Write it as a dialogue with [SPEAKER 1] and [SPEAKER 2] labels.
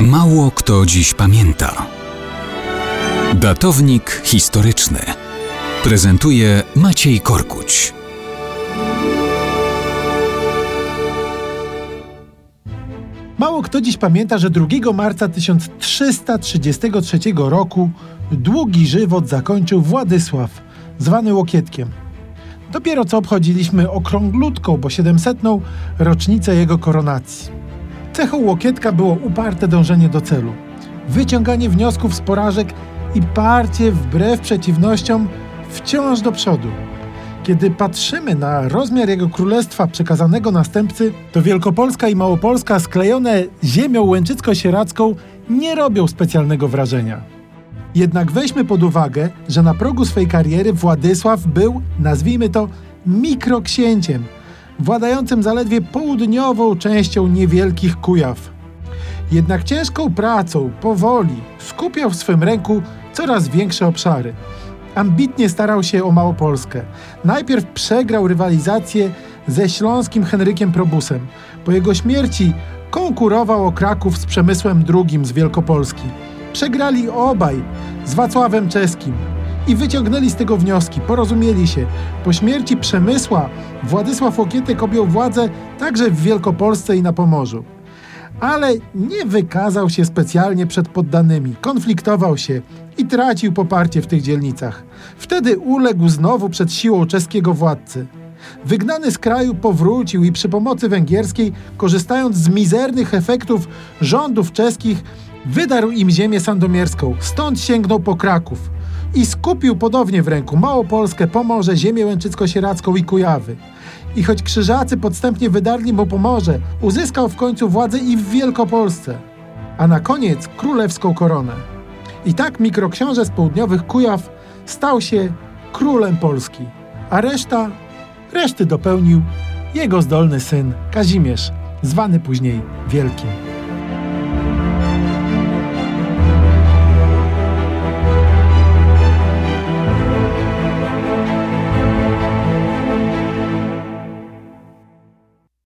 [SPEAKER 1] Mało kto dziś pamięta. Datownik historyczny prezentuje Maciej Korkuć.
[SPEAKER 2] Mało kto dziś pamięta, że 2 marca 1333 roku długi żywot zakończył Władysław, zwany Łokietkiem. Dopiero co obchodziliśmy okrąglutką, bo 700. rocznicę jego koronacji. Cechą Łokietka było uparte dążenie do celu, wyciąganie wniosków z porażek i parcie wbrew przeciwnościom wciąż do przodu. Kiedy patrzymy na rozmiar jego królestwa przekazanego następcy, to Wielkopolska i Małopolska sklejone ziemią łęczycko-sieradzką nie robią specjalnego wrażenia. Jednak weźmy pod uwagę, że na progu swej kariery Władysław był, nazwijmy to, mikroksięciem, władającym zaledwie południową częścią niewielkich Kujaw. Jednak ciężką pracą, powoli, skupiał w swym ręku coraz większe obszary. Ambitnie starał się o Małopolskę. Najpierw przegrał rywalizację ze śląskim Henrykiem Probusem. Po jego śmierci konkurował o Kraków z Przemysłem II z Wielkopolski. Przegrali obaj z Wacławem Czeskim i wyciągnęli z tego wnioski, porozumieli się. Po śmierci Przemysła Władysław Łokietek objął władzę także w Wielkopolsce i na Pomorzu. Ale nie wykazał się specjalnie przed poddanymi, konfliktował się i tracił poparcie w tych dzielnicach. Wtedy uległ znowu przed siłą czeskiego władcy. Wygnany z kraju powrócił i przy pomocy węgierskiej, korzystając z mizernych efektów rządów czeskich, wydarł im ziemię sandomierską, stąd sięgnął po Kraków i skupił podobnie w ręku Małopolskę, Pomorze, ziemię łęczycko-sieradzką i Kujawy. I choć krzyżacy podstępnie wydarli mu Pomorze, uzyskał w końcu władzę i w Wielkopolsce, a na koniec królewską koronę. I tak mikroksiążę z południowych Kujaw stał się królem Polski, a reszta, reszty dopełnił jego zdolny syn Kazimierz, zwany później Wielkim.